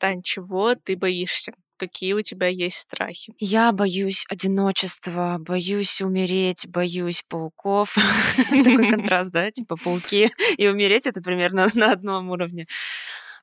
Тань, чего ты боишься? Какие у тебя есть страхи? Я боюсь одиночества, боюсь умереть, боюсь пауков. Такой контраст, да? Типа пауки и умереть — это примерно на одном уровне.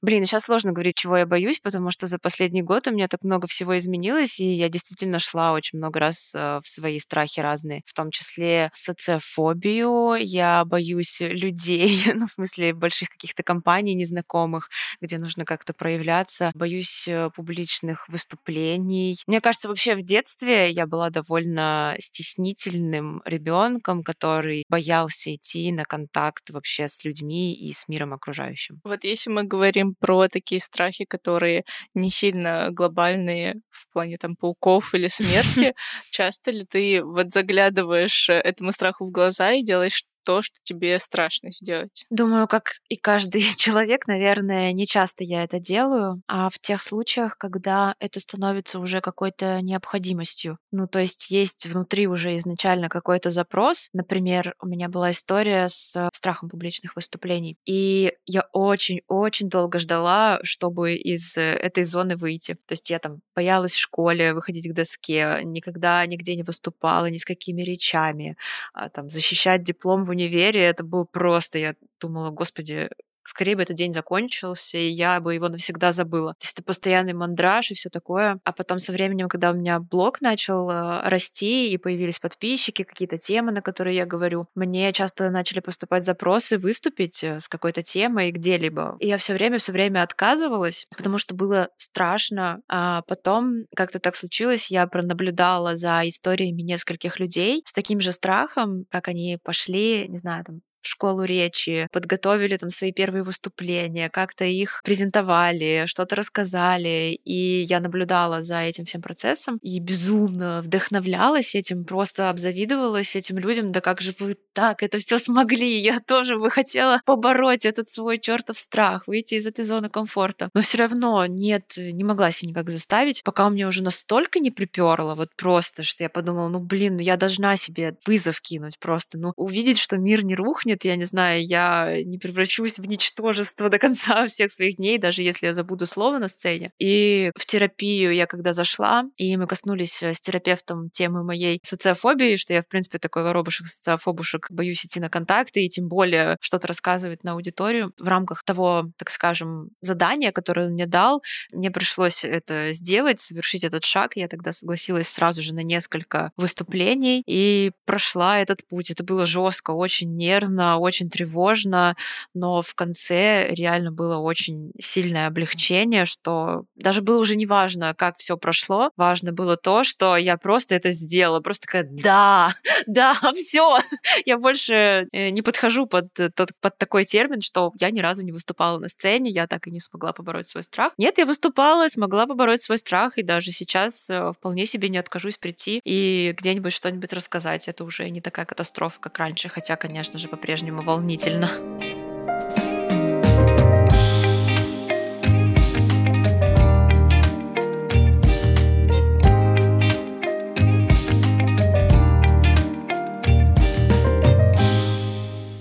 Блин, сейчас сложно говорить, чего я боюсь, потому что за последний год у меня так много всего изменилось, и я действительно шла очень много раз э, в свои страхи разные, в том числе социофобию. Я боюсь людей, ну, в смысле, больших каких-то компаний незнакомых, где нужно как-то проявляться. Боюсь э, публичных выступлений. Мне кажется, вообще в детстве я была довольно стеснительным ребенком, который боялся идти на контакт вообще с людьми и с миром окружающим. Вот если мы говорим говорим про такие страхи, которые не сильно глобальные в плане там пауков или смерти, часто ли ты вот заглядываешь э, этому страху в глаза и делаешь то, что тебе страшно сделать? Думаю, как и каждый человек, наверное, не часто я это делаю, а в тех случаях, когда это становится уже какой-то необходимостью. Ну, то есть есть внутри уже изначально какой-то запрос. Например, у меня была история с страхом публичных выступлений. И я очень-очень долго ждала, чтобы из этой зоны выйти. То есть я там боялась в школе выходить к доске, никогда нигде не выступала ни с какими речами, а, там, защищать диплом в универе это был просто, я думала, господи, скорее бы этот день закончился, и я бы его навсегда забыла. То есть это постоянный мандраж и все такое. А потом со временем, когда у меня блог начал э, расти, и появились подписчики, какие-то темы, на которые я говорю, мне часто начали поступать запросы выступить э, с какой-то темой где-либо. И я все время, все время отказывалась, потому что было страшно. А потом как-то так случилось, я пронаблюдала за историями нескольких людей с таким же страхом, как они пошли, не знаю, там, школу речи, подготовили там свои первые выступления, как-то их презентовали, что-то рассказали. И я наблюдала за этим всем процессом и безумно вдохновлялась этим, просто обзавидовалась этим людям. Да как же вы так это все смогли? Я тоже бы хотела побороть этот свой чертов страх, выйти из этой зоны комфорта. Но все равно нет, не могла себя никак заставить, пока у меня уже настолько не приперло, вот просто, что я подумала, ну блин, ну я должна себе вызов кинуть просто, ну увидеть, что мир не рухнет, будет, я не знаю, я не превращусь в ничтожество до конца всех своих дней, даже если я забуду слово на сцене. И в терапию я когда зашла, и мы коснулись э, с терапевтом темы моей социофобии, что я, в принципе, такой воробушек, социофобушек, боюсь идти на контакты и тем более что-то рассказывать на аудиторию. В рамках того, так скажем, задания, которое он мне дал, мне пришлось это сделать, совершить этот шаг. Я тогда согласилась сразу же на несколько выступлений и прошла этот путь. Это было жестко, очень нервно, очень тревожно, но в конце реально было очень сильное облегчение, что даже было уже не важно, как все прошло, важно было то, что я просто это сделала, просто такая, да, да, все, я больше э, не подхожу под, под, под такой термин, что я ни разу не выступала на сцене, я так и не смогла побороть свой страх. Нет, я выступала, смогла побороть свой страх, и даже сейчас э, вполне себе не откажусь прийти и где-нибудь что-нибудь рассказать. Это уже не такая катастрофа, как раньше, хотя, конечно же, по-прежнему по-прежнему волнительно.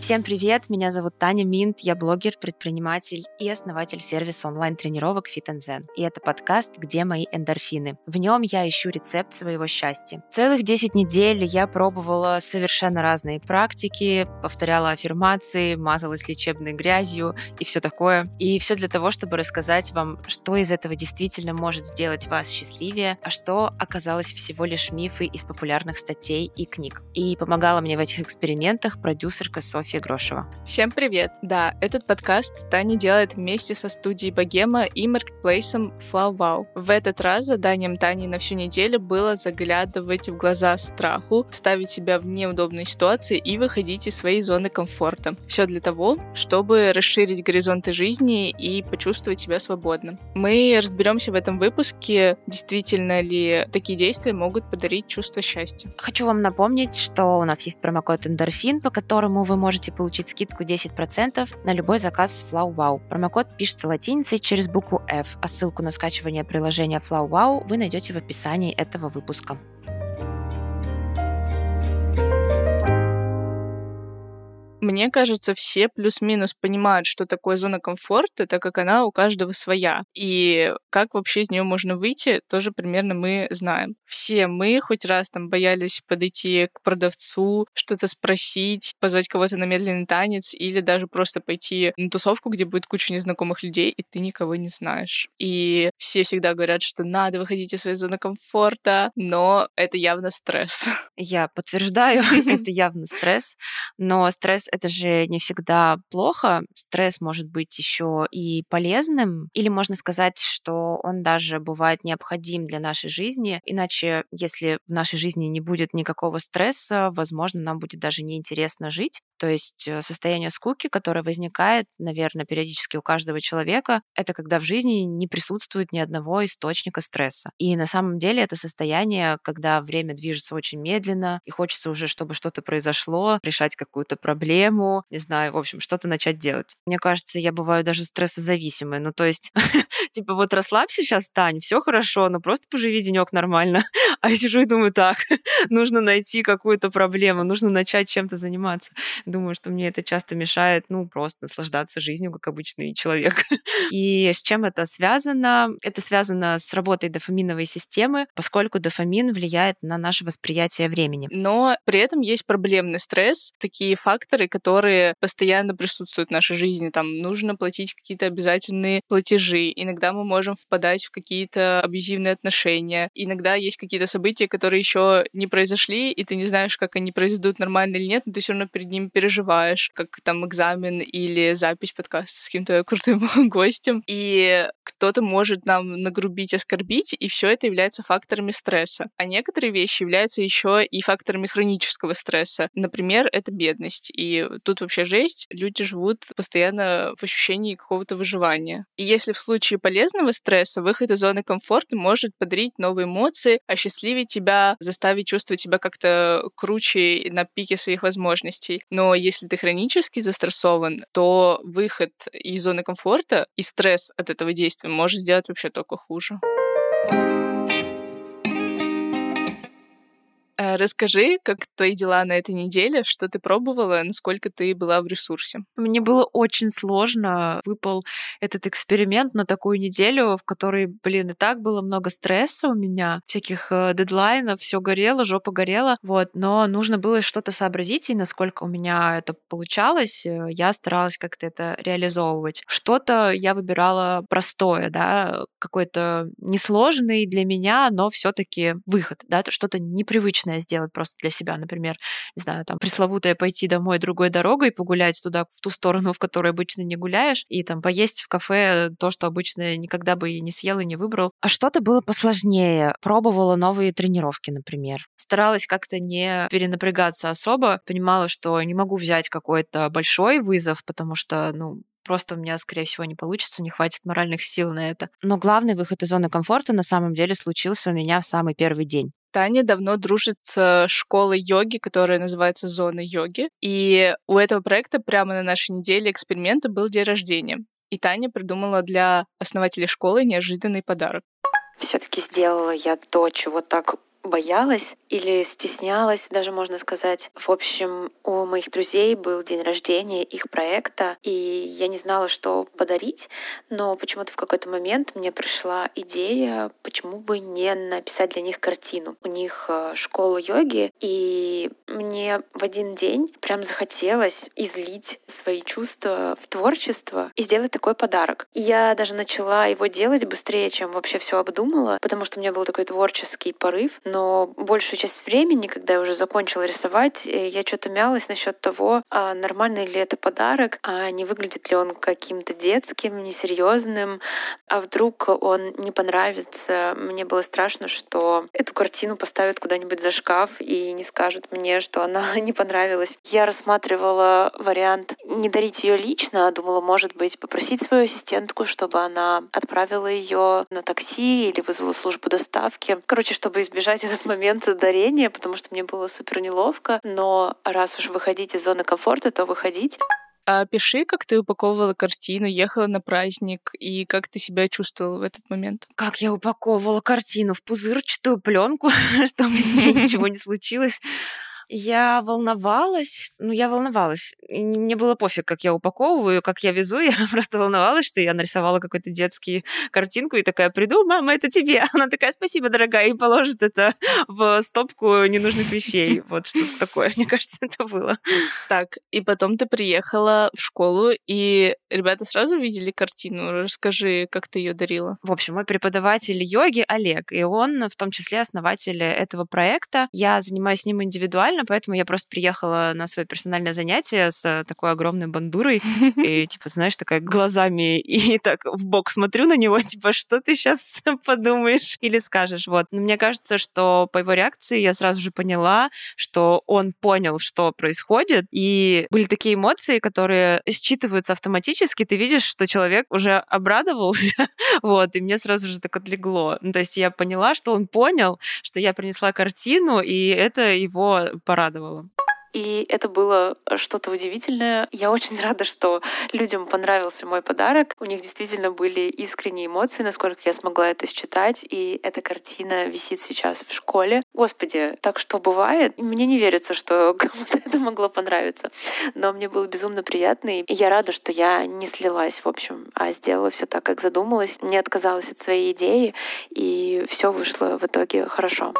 Всем привет, меня зовут Таня Минт, я блогер, предприниматель и основатель сервиса онлайн-тренировок Fit Zen. И это подкаст «Где мои эндорфины?». В нем я ищу рецепт своего счастья. Целых 10 недель я пробовала совершенно разные практики, повторяла аффирмации, мазалась лечебной грязью и все такое. И все для того, чтобы рассказать вам, что из этого действительно может сделать вас счастливее, а что оказалось всего лишь мифы из популярных статей и книг. И помогала мне в этих экспериментах продюсерка Софья Софья Грошева. Всем привет! Да, этот подкаст Таня делает вместе со студией Богема и маркетплейсом FlowWow. В этот раз заданием Тани на всю неделю было заглядывать в глаза страху, ставить себя в неудобные ситуации и выходить из своей зоны комфорта. Все для того, чтобы расширить горизонты жизни и почувствовать себя свободно. Мы разберемся в этом выпуске, действительно ли такие действия могут подарить чувство счастья. Хочу вам напомнить, что у нас есть промокод эндорфин, по которому вы можете можете получить скидку 10% на любой заказ с FlowWow. Промокод пишется латиницей через букву F, а ссылку на скачивание приложения FlowWow вы найдете в описании этого выпуска. Мне кажется, все плюс-минус понимают, что такое зона комфорта, так как она у каждого своя. И как вообще из нее можно выйти, тоже примерно мы знаем. Все мы хоть раз там боялись подойти к продавцу, что-то спросить, позвать кого-то на медленный танец или даже просто пойти на тусовку, где будет куча незнакомых людей, и ты никого не знаешь. И все всегда говорят, что надо выходить из своей зоны комфорта, но это явно стресс. Я подтверждаю, это явно стресс, но стресс это же не всегда плохо. Стресс может быть еще и полезным, или можно сказать, что он даже бывает необходим для нашей жизни. Иначе, если в нашей жизни не будет никакого стресса, возможно, нам будет даже неинтересно жить. То есть э, состояние скуки, которое возникает, наверное, периодически у каждого человека, это когда в жизни не присутствует ни одного источника стресса. И на самом деле это состояние, когда время движется очень медленно, и хочется уже, чтобы что-то произошло, решать какую-то проблему, не знаю, в общем, что-то начать делать. Мне кажется, я бываю даже стрессозависимой. Ну, то есть, типа, вот расслабься сейчас, Тань, все хорошо, но просто поживи денек нормально. А я сижу и думаю, так, нужно найти какую-то проблему, нужно начать чем-то заниматься. Думаю, что мне это часто мешает, ну, просто наслаждаться жизнью, как обычный человек. И с чем это связано? Это связано с работой дофаминовой системы, поскольку дофамин влияет на наше восприятие времени. Но при этом есть проблемный стресс, такие факторы, которые постоянно присутствуют в нашей жизни. Там нужно платить какие-то обязательные платежи. Иногда мы можем впадать в какие-то абьюзивные отношения. Иногда есть какие-то события, которые еще не произошли, и ты не знаешь, как они произойдут нормально или нет, но ты все равно перед ними переживаешь, как там экзамен или запись подкаста с каким-то крутым гостем. И кто-то может нам нагрубить, оскорбить, и все это является факторами стресса. А некоторые вещи являются еще и факторами хронического стресса. Например, это бедность. И тут вообще жесть. Люди живут постоянно в ощущении какого-то выживания. И если в случае полезного стресса выход из зоны комфорта может подарить новые эмоции, осчастливить тебя, заставить чувствовать себя как-то круче на пике своих возможностей. Но если ты хронически застрессован, то выход из зоны комфорта и стресс от этого действия может сделать вообще только хуже. Э, расскажи, как твои дела на этой неделе, что ты пробовала, насколько ты была в ресурсе. Мне было очень сложно. Выпал этот эксперимент на такую неделю, в которой, блин, и так было много стресса у меня, всяких э, дедлайнов, все горело, жопа горела, вот, но нужно было что-то сообразить, и насколько у меня это получалось, э, я старалась как-то это реализовывать. Что-то я выбирала простое, да, какой-то несложный для меня, но все таки выход, да, что-то непривычное личное сделать просто для себя, например, не знаю, там, пресловутое пойти домой другой дорогой, погулять туда, в ту сторону, в которой обычно не гуляешь, и там поесть в кафе то, что обычно никогда бы и не съел, и не выбрал. А что-то было посложнее. Пробовала новые тренировки, например. Старалась как-то не перенапрягаться особо. Понимала, что не могу взять какой-то большой вызов, потому что, ну, просто у меня, скорее всего, не получится, не хватит моральных сил на это. Но главный выход из зоны комфорта на самом деле случился у меня в самый первый день. Таня давно дружит с школой йоги, которая называется «Зона йоги». И у этого проекта прямо на нашей неделе эксперимента был день рождения. И Таня придумала для основателей школы неожиданный подарок. Все-таки сделала я то, чего так боялась или стеснялась, даже можно сказать. В общем, у моих друзей был день рождения их проекта, и я не знала, что подарить, но почему-то в какой-то момент мне пришла идея, почему бы не написать для них картину. У них э, школа йоги, и мне в один день прям захотелось излить свои чувства в творчество и сделать такой подарок. Я даже начала его делать быстрее, чем вообще все обдумала, потому что у меня был такой творческий порыв, но большую часть времени, когда я уже закончила рисовать, э, я что-то мялась насчет того, а нормальный ли это подарок, а не выглядит ли он каким-то детским, несерьезным, а вдруг он не понравится. Мне было страшно, что эту картину поставят куда-нибудь за шкаф и не скажут мне, что она не понравилась. Я рассматривала вариант не дарить ее лично, а думала, может быть, попросить свою ассистентку, чтобы она отправила ее на такси или вызвала службу доставки. Короче, чтобы избежать этот момент дарения, потому что мне было супер неловко. Но раз уж выходить из зоны комфорта, то выходить. А пиши, как ты упаковывала картину, ехала на праздник, и как ты себя чувствовала в этот момент? Как я упаковывала картину в пузырчатую пленку, чтобы с ней ничего не случилось. Я волновалась. Ну, я волновалась. И мне было пофиг, как я упаковываю, как я везу. Я просто волновалась, что я нарисовала какую-то детскую картинку и такая приду, мама, это тебе. Она такая, спасибо, дорогая, и положит это в стопку ненужных вещей. Вот что-то такое, мне кажется, это было. Так, и потом ты приехала в школу, и ребята сразу видели картину. Расскажи, как ты ее дарила. В общем, мой преподаватель йоги Олег, и он в том числе основатель этого проекта. Я занимаюсь с ним индивидуально, поэтому я просто приехала на свое персональное занятие с такой огромной бандурой и, типа, знаешь, такая глазами и так в бок смотрю на него, типа, что ты сейчас подумаешь или скажешь, вот. Но мне кажется, что по его реакции я сразу же поняла, что он понял, что происходит, и были такие эмоции, которые считываются автоматически, ты видишь, что человек уже обрадовался, вот, и мне сразу же так отлегло. Ну, то есть я поняла, что он понял, что я принесла картину, и это его порадовало. И это было что-то удивительное. Я очень рада, что людям понравился мой подарок. У них действительно были искренние эмоции, насколько я смогла это считать. И эта картина висит сейчас в школе. Господи, так что бывает. Мне не верится, что кому-то это могло понравиться. Но мне было безумно приятно. И я рада, что я не слилась, в общем, а сделала все так, как задумалась, не отказалась от своей идеи, и все вышло в итоге хорошо.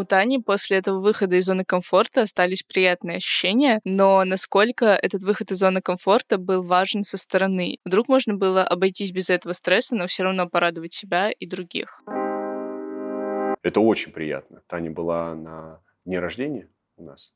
У Тани после этого выхода из зоны комфорта остались приятные ощущения, но насколько этот выход из зоны комфорта был важен со стороны? Вдруг можно было обойтись без этого стресса, но все равно порадовать себя и других? Это очень приятно. Таня была на дне рождения у нас,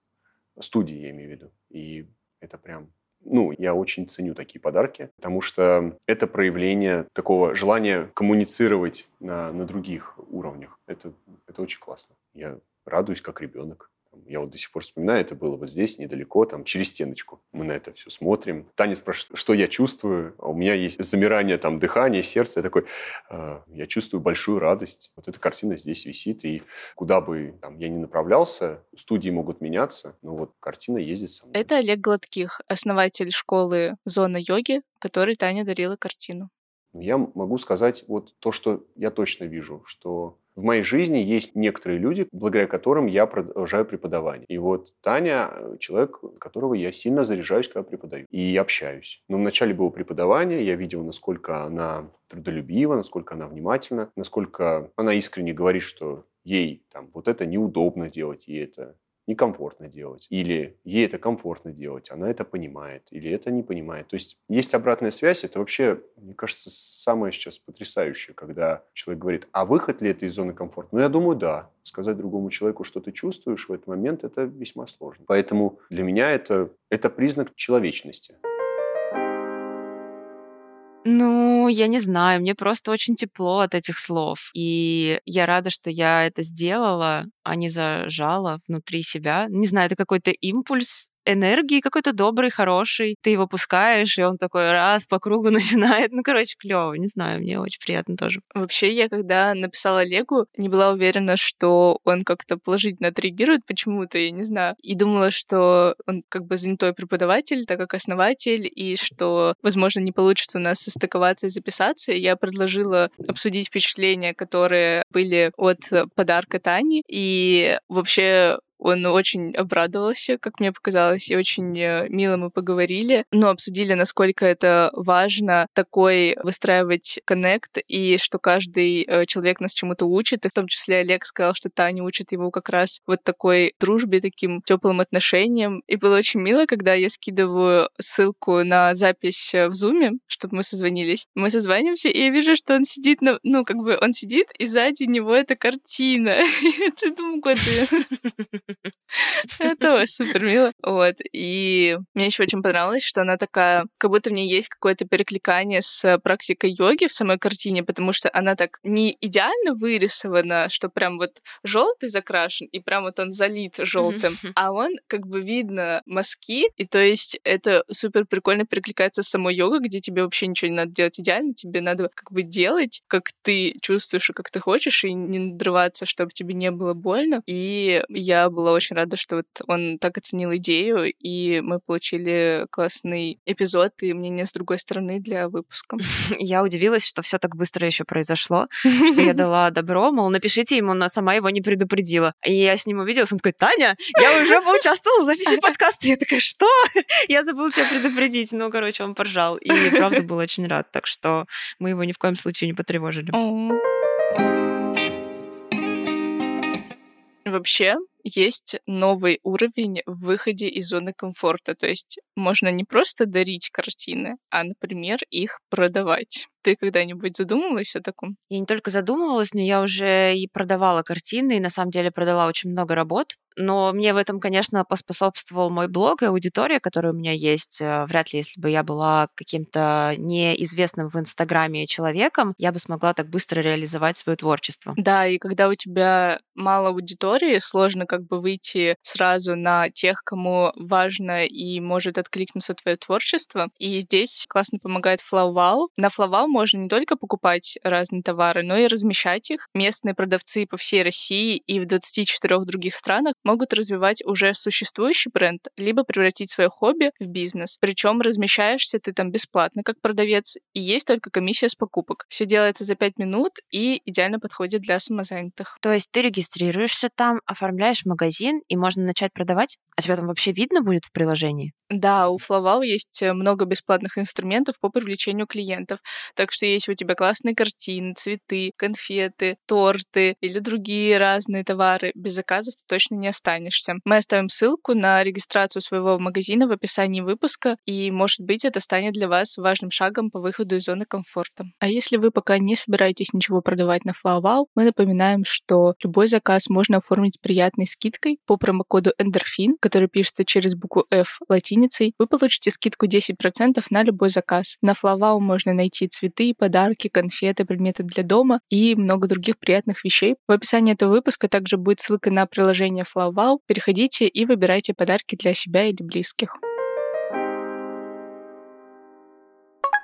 студии я имею в виду, и это прям ну, я очень ценю такие подарки, потому что это проявление такого желания коммуницировать на, на других уровнях. Это, это очень классно. Я радуюсь как ребенок. Я вот до сих пор вспоминаю, это было вот здесь, недалеко, там, через стеночку. Мы на это все смотрим. Таня спрашивает, что я чувствую. А у меня есть замирание там дыхания, сердца. Я такой, э, я чувствую большую радость. Вот эта картина здесь висит. И куда бы там, я ни направлялся, студии могут меняться, но вот картина ездит со мной. Это Олег Гладких, основатель школы «Зона йоги», которой Таня дарила картину. Я могу сказать вот то, что я точно вижу, что в моей жизни есть некоторые люди, благодаря которым я продолжаю преподавание. И вот Таня – человек, которого я сильно заряжаюсь, когда преподаю. И общаюсь. Но в начале было преподавание, я видел, насколько она трудолюбива, насколько она внимательна, насколько она искренне говорит, что ей там вот это неудобно делать, и это некомфортно делать. Или ей это комфортно делать, она это понимает, или это не понимает. То есть есть обратная связь, это вообще, мне кажется, самое сейчас потрясающее, когда человек говорит, а выход ли это из зоны комфорта? Ну, я думаю, да. Сказать другому человеку, что ты чувствуешь в этот момент, это весьма сложно. Поэтому для меня это, это признак человечности. Ну, я не знаю, мне просто очень тепло от этих слов. И я рада, что я это сделала, а не зажала внутри себя. Не знаю, это какой-то импульс энергии какой-то добрый, хороший. Ты его пускаешь, и он такой раз по кругу начинает. Ну, короче, клево. Не знаю, мне очень приятно тоже. Вообще, я когда написала Олегу, не была уверена, что он как-то положительно отреагирует почему-то, я не знаю. И думала, что он как бы занятой преподаватель, так как основатель, и что, возможно, не получится у нас состыковаться и записаться. Я предложила обсудить впечатления, которые были от подарка Тани. И вообще он очень обрадовался, как мне показалось, и очень э, мило мы поговорили. Но обсудили, насколько это важно такой выстраивать коннект, и что каждый э, человек нас чему-то учит. И в том числе Олег сказал, что Таня учит его как раз вот такой дружбе, таким теплым отношениям. И было очень мило, когда я скидываю ссылку на запись э, в Зуме, чтобы мы созвонились. Мы созваниваемся, и я вижу, что он сидит на... Ну, как бы он сидит, и сзади него эта картина. Я думаю, господи, это супер мило. Вот. И мне еще очень понравилось, что она такая, как будто в ней есть какое-то перекликание с практикой йоги в самой картине, потому что она так не идеально вырисована, что прям вот желтый закрашен, и прям вот он залит желтым, а он как бы видно мазки, и то есть это супер прикольно перекликается с самой йогой, где тебе вообще ничего не надо делать идеально, тебе надо как бы делать, как ты чувствуешь и как ты хочешь, и не надрываться, чтобы тебе не было больно. И я была была очень рада, что вот он так оценил идею, и мы получили классный эпизод и мнение с другой стороны для выпуска. Я удивилась, что все так быстро еще произошло, что я дала добро, мол, напишите ему, но сама его не предупредила. И я с ним увиделась, он такой, Таня, я уже поучаствовала в записи подкаста. Я такая, что? Я забыла тебя предупредить. Ну, короче, он поржал. И правда был очень рад. Так что мы его ни в коем случае не потревожили. Вообще, есть новый уровень в выходе из зоны комфорта. То есть можно не просто дарить картины, а, например, их продавать. Ты когда-нибудь задумывалась о таком? Я не только задумывалась, но я уже и продавала картины, и на самом деле продала очень много работ. Но мне в этом, конечно, поспособствовал мой блог и аудитория, которая у меня есть. Э, вряд ли, если бы я была каким-то неизвестным в Инстаграме человеком, я бы смогла так быстро реализовать свое творчество. Да, и когда у тебя мало аудитории, сложно как бы выйти сразу на тех, кому важно и может откликнуться твое творчество. И здесь классно помогает FlowWow. На FlowWow можно не только покупать разные товары, но и размещать их. Местные продавцы по всей России и в 24 других странах могут развивать уже существующий бренд, либо превратить свое хобби в бизнес. Причем размещаешься ты там бесплатно, как продавец, и есть только комиссия с покупок. Все делается за 5 минут и идеально подходит для самозанятых. То есть ты регистрируешься там, оформляешь магазин, и можно начать продавать? А тебя там вообще видно будет в приложении? Да, у Flowwow есть э, много бесплатных инструментов по привлечению клиентов. Так что если у тебя классные картины, цветы, конфеты, торты или другие разные товары, без заказов ты точно не останешься. Мы оставим ссылку на регистрацию своего магазина в описании выпуска, и, может быть, это станет для вас важным шагом по выходу из зоны комфорта. А если вы пока не собираетесь ничего продавать на Flowwow, мы напоминаем, что любой заказ можно оформить приятной скидкой по промокоду Endorphin, который пишется через букву F латиницей, вы получите скидку 10% на любой заказ. На Flowwow можно найти цветы, подарки, конфеты, предметы для дома и много других приятных вещей. В описании этого выпуска также будет ссылка на приложение Flowwow. Переходите и выбирайте подарки для себя или близких.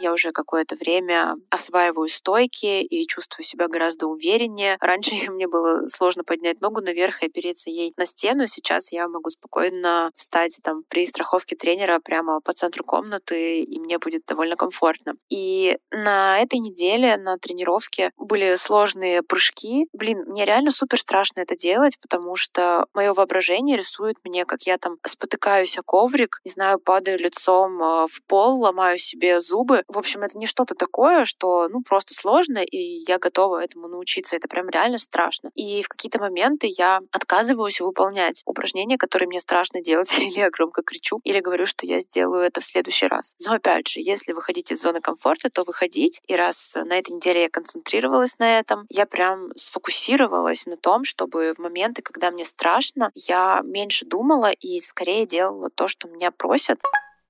Я уже какое-то время осваиваю стойки и чувствую себя гораздо увереннее. Раньше мне было сложно поднять ногу наверх и опереться ей на стену. Сейчас я могу спокойно встать там при страховке тренера прямо по центру комнаты, и мне будет довольно комфортно. И на этой неделе на тренировке были сложные прыжки. Блин, мне реально супер страшно это делать, потому что мое воображение рисует мне, как я там спотыкаюсь о коврик, не знаю, падаю лицом э, в пол, ломаю себе зубы. В общем, это не что-то такое, что, ну, просто сложно, и я готова этому научиться. Это прям реально страшно. И в какие-то моменты я отказываюсь выполнять упражнения, которые мне страшно делать, или я громко кричу, или говорю, что я сделаю это в следующий раз. Но опять же, если выходить из зоны комфорта, то выходить. И раз на этой неделе я концентрировалась на этом, я прям сфокусировалась на том, чтобы в моменты, когда мне страшно, я меньше думала и скорее делала то, что меня просят.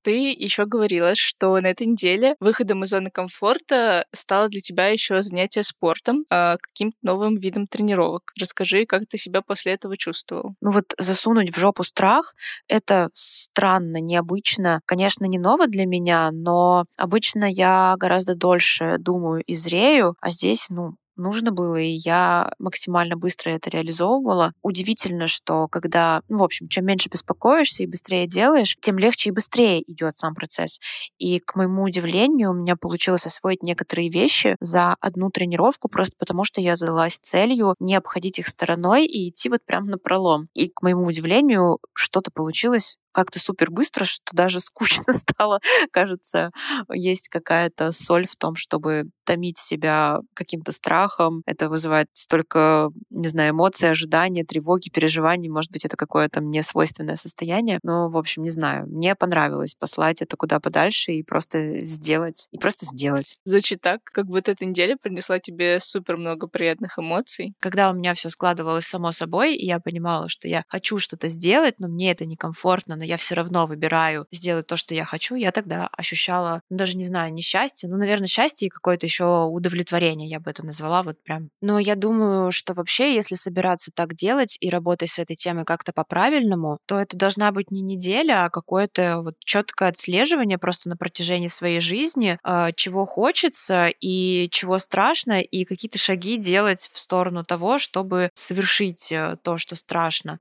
Ты еще говорила, что на этой неделе выходом из зоны комфорта стало для тебя еще занятие спортом, э, каким-то новым видом тренировок. Расскажи, как ты себя после этого чувствовал? Ну вот засунуть в жопу страх — это странно, необычно. Конечно, не ново для меня, но обычно я гораздо дольше думаю и зрею, а здесь, ну, нужно было, и я максимально быстро это реализовывала. Удивительно, что когда, ну, в общем, чем меньше беспокоишься и быстрее делаешь, тем легче и быстрее идет сам процесс. И, к моему удивлению, у меня получилось освоить некоторые вещи за одну тренировку, просто потому что я задалась целью не обходить их стороной и идти вот прям на пролом. И, к моему удивлению, что-то получилось как-то супер быстро, что даже скучно стало. Кажется, есть какая-то соль в том, чтобы томить себя каким-то страхом. Это вызывает столько, не знаю, эмоций, ожиданий, тревоги, переживаний. Может быть, это какое-то мне свойственное состояние. Но, в общем, не знаю. Мне понравилось послать это куда подальше и просто сделать. И просто сделать. Звучит так, как будто эта неделя принесла тебе супер много приятных эмоций. Когда у меня все складывалось само собой, и я понимала, что я хочу что-то сделать, но мне это некомфортно, но я все равно выбираю сделать то, что я хочу, я тогда ощущала, ну, даже не знаю, не счастье, ну, наверное, счастье и какое-то еще удовлетворение, я бы это назвала вот прям. Но я думаю, что вообще, если собираться так делать и работать с этой темой как-то по-правильному, то это должна быть не неделя, а какое-то вот четкое отслеживание просто на протяжении своей жизни, а, чего хочется и чего страшно, и какие-то шаги делать в сторону того, чтобы совершить э, то, что страшно.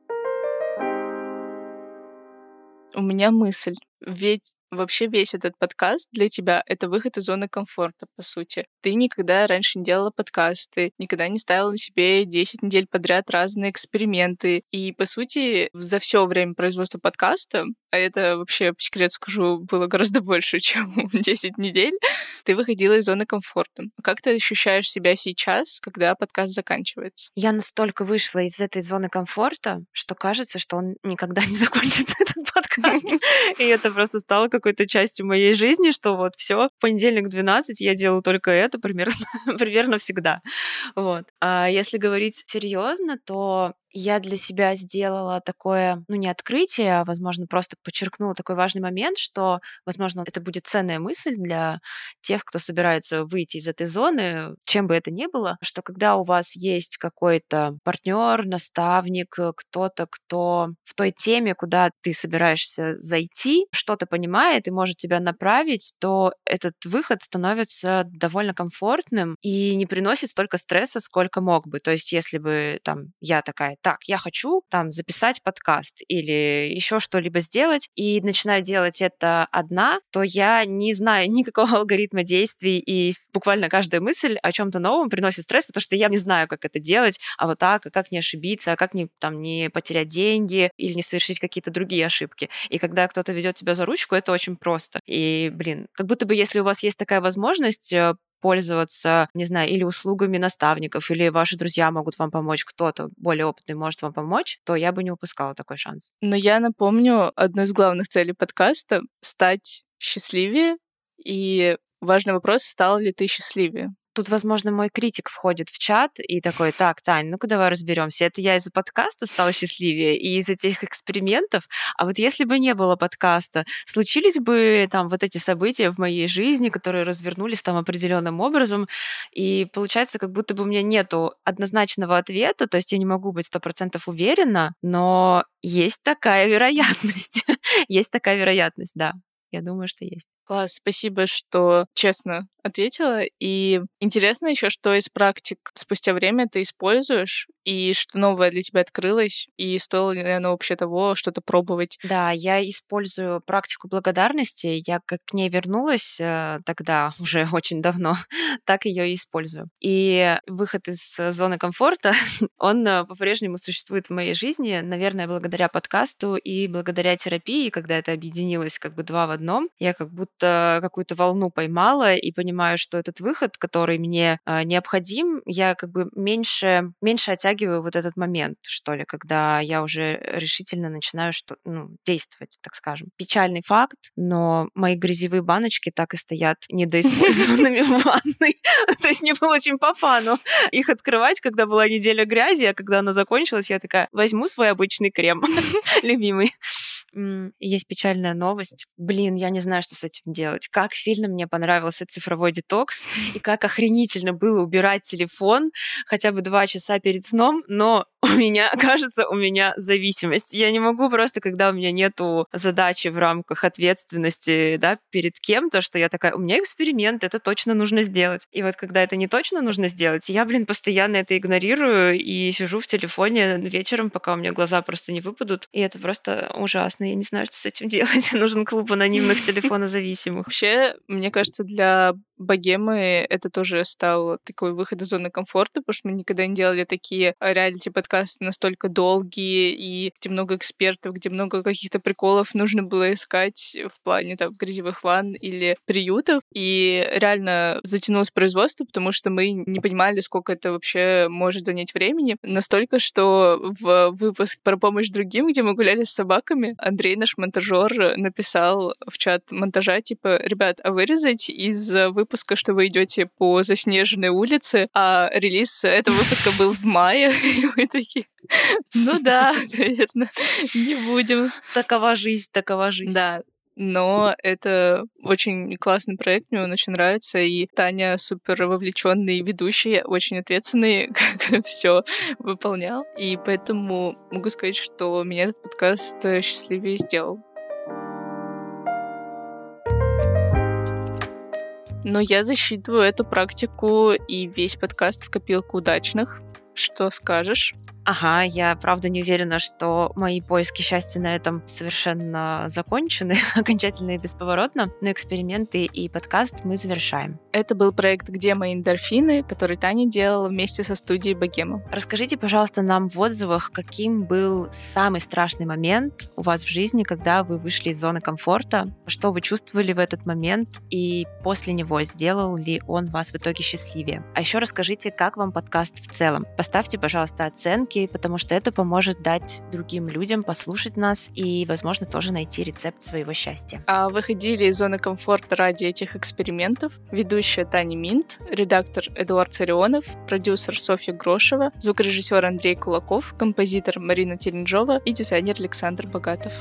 У меня мысль. Ведь вообще весь этот подкаст для тебя — это выход из зоны комфорта, по сути. Ты никогда раньше не делала подкасты, никогда не ставила на себе 10 недель подряд разные эксперименты. И, по сути, за все время производства подкаста, а это вообще, по секрету скажу, было гораздо больше, чем 10 недель, ты выходила из зоны комфорта. Как ты ощущаешь себя сейчас, когда подкаст заканчивается? Я настолько вышла из этой зоны комфорта, что кажется, что он никогда не закончится, этот подкаст. И это просто стало какой-то частью моей жизни, что вот все, понедельник 12 я делаю только это примерно, примерно всегда. Вот. А если говорить серьезно, то я для себя сделала такое, ну, не открытие, а, возможно, просто подчеркнула такой важный момент, что, возможно, это будет ценная мысль для тех, кто собирается выйти из этой зоны, чем бы это ни было, что когда у вас есть какой-то партнер, наставник, э, кто-то, кто в той теме, куда ты собираешься зайти, что-то понимает и может тебя направить, то этот выход становится довольно комфортным и не приносит столько стресса, сколько мог бы. То есть, если бы там я такая, так, я хочу там записать подкаст или еще что-либо сделать, и начинаю делать это одна, то я не знаю никакого алгоритма действий, и буквально каждая мысль о чем-то новом приносит стресс, потому что я не знаю, как это делать, а вот так, а как не ошибиться, а как не, там, не потерять деньги или не совершить какие-то другие ошибки. И когда кто-то ведет тебя за ручку, это очень просто. И, блин, как будто бы если у вас есть такая возможность э, пользоваться, не знаю, или услугами наставников, или ваши друзья могут вам помочь, кто-то более опытный может вам помочь, то я бы не упускала такой шанс. Но я напомню одну из главных целей подкаста — стать счастливее. И важный вопрос, стал ли ты счастливее? Тут, возможно, мой критик входит в чат и такой, так, Тань, ну-ка давай разберемся. Это я из-за подкаста стала счастливее и из этих экспериментов. А вот если бы не было подкаста, случились бы там вот эти события в моей жизни, которые развернулись там определенным образом, и получается, как будто бы у меня нету однозначного ответа, то есть я не могу быть сто процентов уверена, но есть такая вероятность. есть такая вероятность, да. Я думаю, что есть. Класс, спасибо, что честно ответила. И интересно еще, что из практик спустя время ты используешь, и что новое для тебя открылось, и стоило ли оно вообще того что-то пробовать? Да, я использую практику благодарности. Я как к ней вернулась э, тогда, уже очень давно, так ее и использую. И выход из зоны комфорта, он э, по-прежнему существует в моей жизни, наверное, благодаря подкасту и благодаря терапии, когда это объединилось как бы два в одном. Я как будто какую-то волну поймала и понимаю, что этот выход, который мне э, необходим, я как бы меньше, меньше оттягиваю вот этот момент, что ли, когда я уже решительно начинаю что, ну, действовать, так скажем. Печальный факт, но мои грязевые баночки так и стоят недоиспользованными в ванной. То есть мне было очень по фану их открывать, когда была неделя грязи, а когда она закончилась, я такая, возьму свой обычный крем, любимый есть печальная новость. Блин, я не знаю, что с этим делать. Как сильно мне понравился цифровой детокс, и как охренительно было убирать телефон хотя бы два часа перед сном, но у меня, кажется, у меня зависимость. Я не могу просто, когда у меня нету задачи в рамках ответственности, да, перед кем-то, что я такая, у меня эксперимент, это точно нужно сделать. И вот когда это не точно нужно сделать, я, блин, постоянно это игнорирую и сижу в телефоне вечером, пока у меня глаза просто не выпадут. И это просто ужасно. Я не знаю, что с этим делать. Нужен клуб анонимных телефонозависимых. Вообще, мне кажется, для богемы это тоже стал такой выход из зоны комфорта, потому что мы никогда не делали такие реалити-подкасты настолько долгие, и где много экспертов, где много каких-то приколов нужно было искать в плане там грязевых ванн или приютов. И реально затянулось производство, потому что мы не понимали, сколько это вообще может занять времени. Настолько, что в выпуск про помощь другим, где мы гуляли с собаками, Андрей, наш монтажер, написал в чат монтажа, типа, ребят, а вырезать из выпуска выпуска, что вы идете по заснеженной улице, а релиз этого выпуска был в мае, и мы такие, ну да, наверное, не будем. Такова жизнь, такова жизнь. Да, но это очень классный проект, мне он очень нравится, и Таня супер вовлеченный ведущий, очень ответственный, как все выполнял, и поэтому могу сказать, что меня этот подкаст счастливее сделал. Но я засчитываю эту практику и весь подкаст в копилку удачных. Что скажешь? Ага, я правда не уверена, что мои поиски счастья на этом совершенно закончены, окончательно и бесповоротно, но эксперименты и подкаст мы завершаем. Это был проект «Где мои эндорфины», который Таня делала вместе со студией Богема. Расскажите, пожалуйста, нам в отзывах, каким был самый страшный момент у вас в жизни, когда вы вышли из зоны комфорта, что вы чувствовали в этот момент и после него сделал ли он вас в итоге счастливее. А еще расскажите, как вам подкаст в целом. Поставьте, пожалуйста, оценки, потому что это поможет дать другим людям послушать нас и, возможно, тоже найти рецепт своего счастья. А выходили из зоны комфорта ради этих экспериментов ведущая Таня Минт, редактор Эдуард Царионов, продюсер Софья Грошева, звукорежиссер Андрей Кулаков, композитор Марина Теренжова и дизайнер Александр Богатов.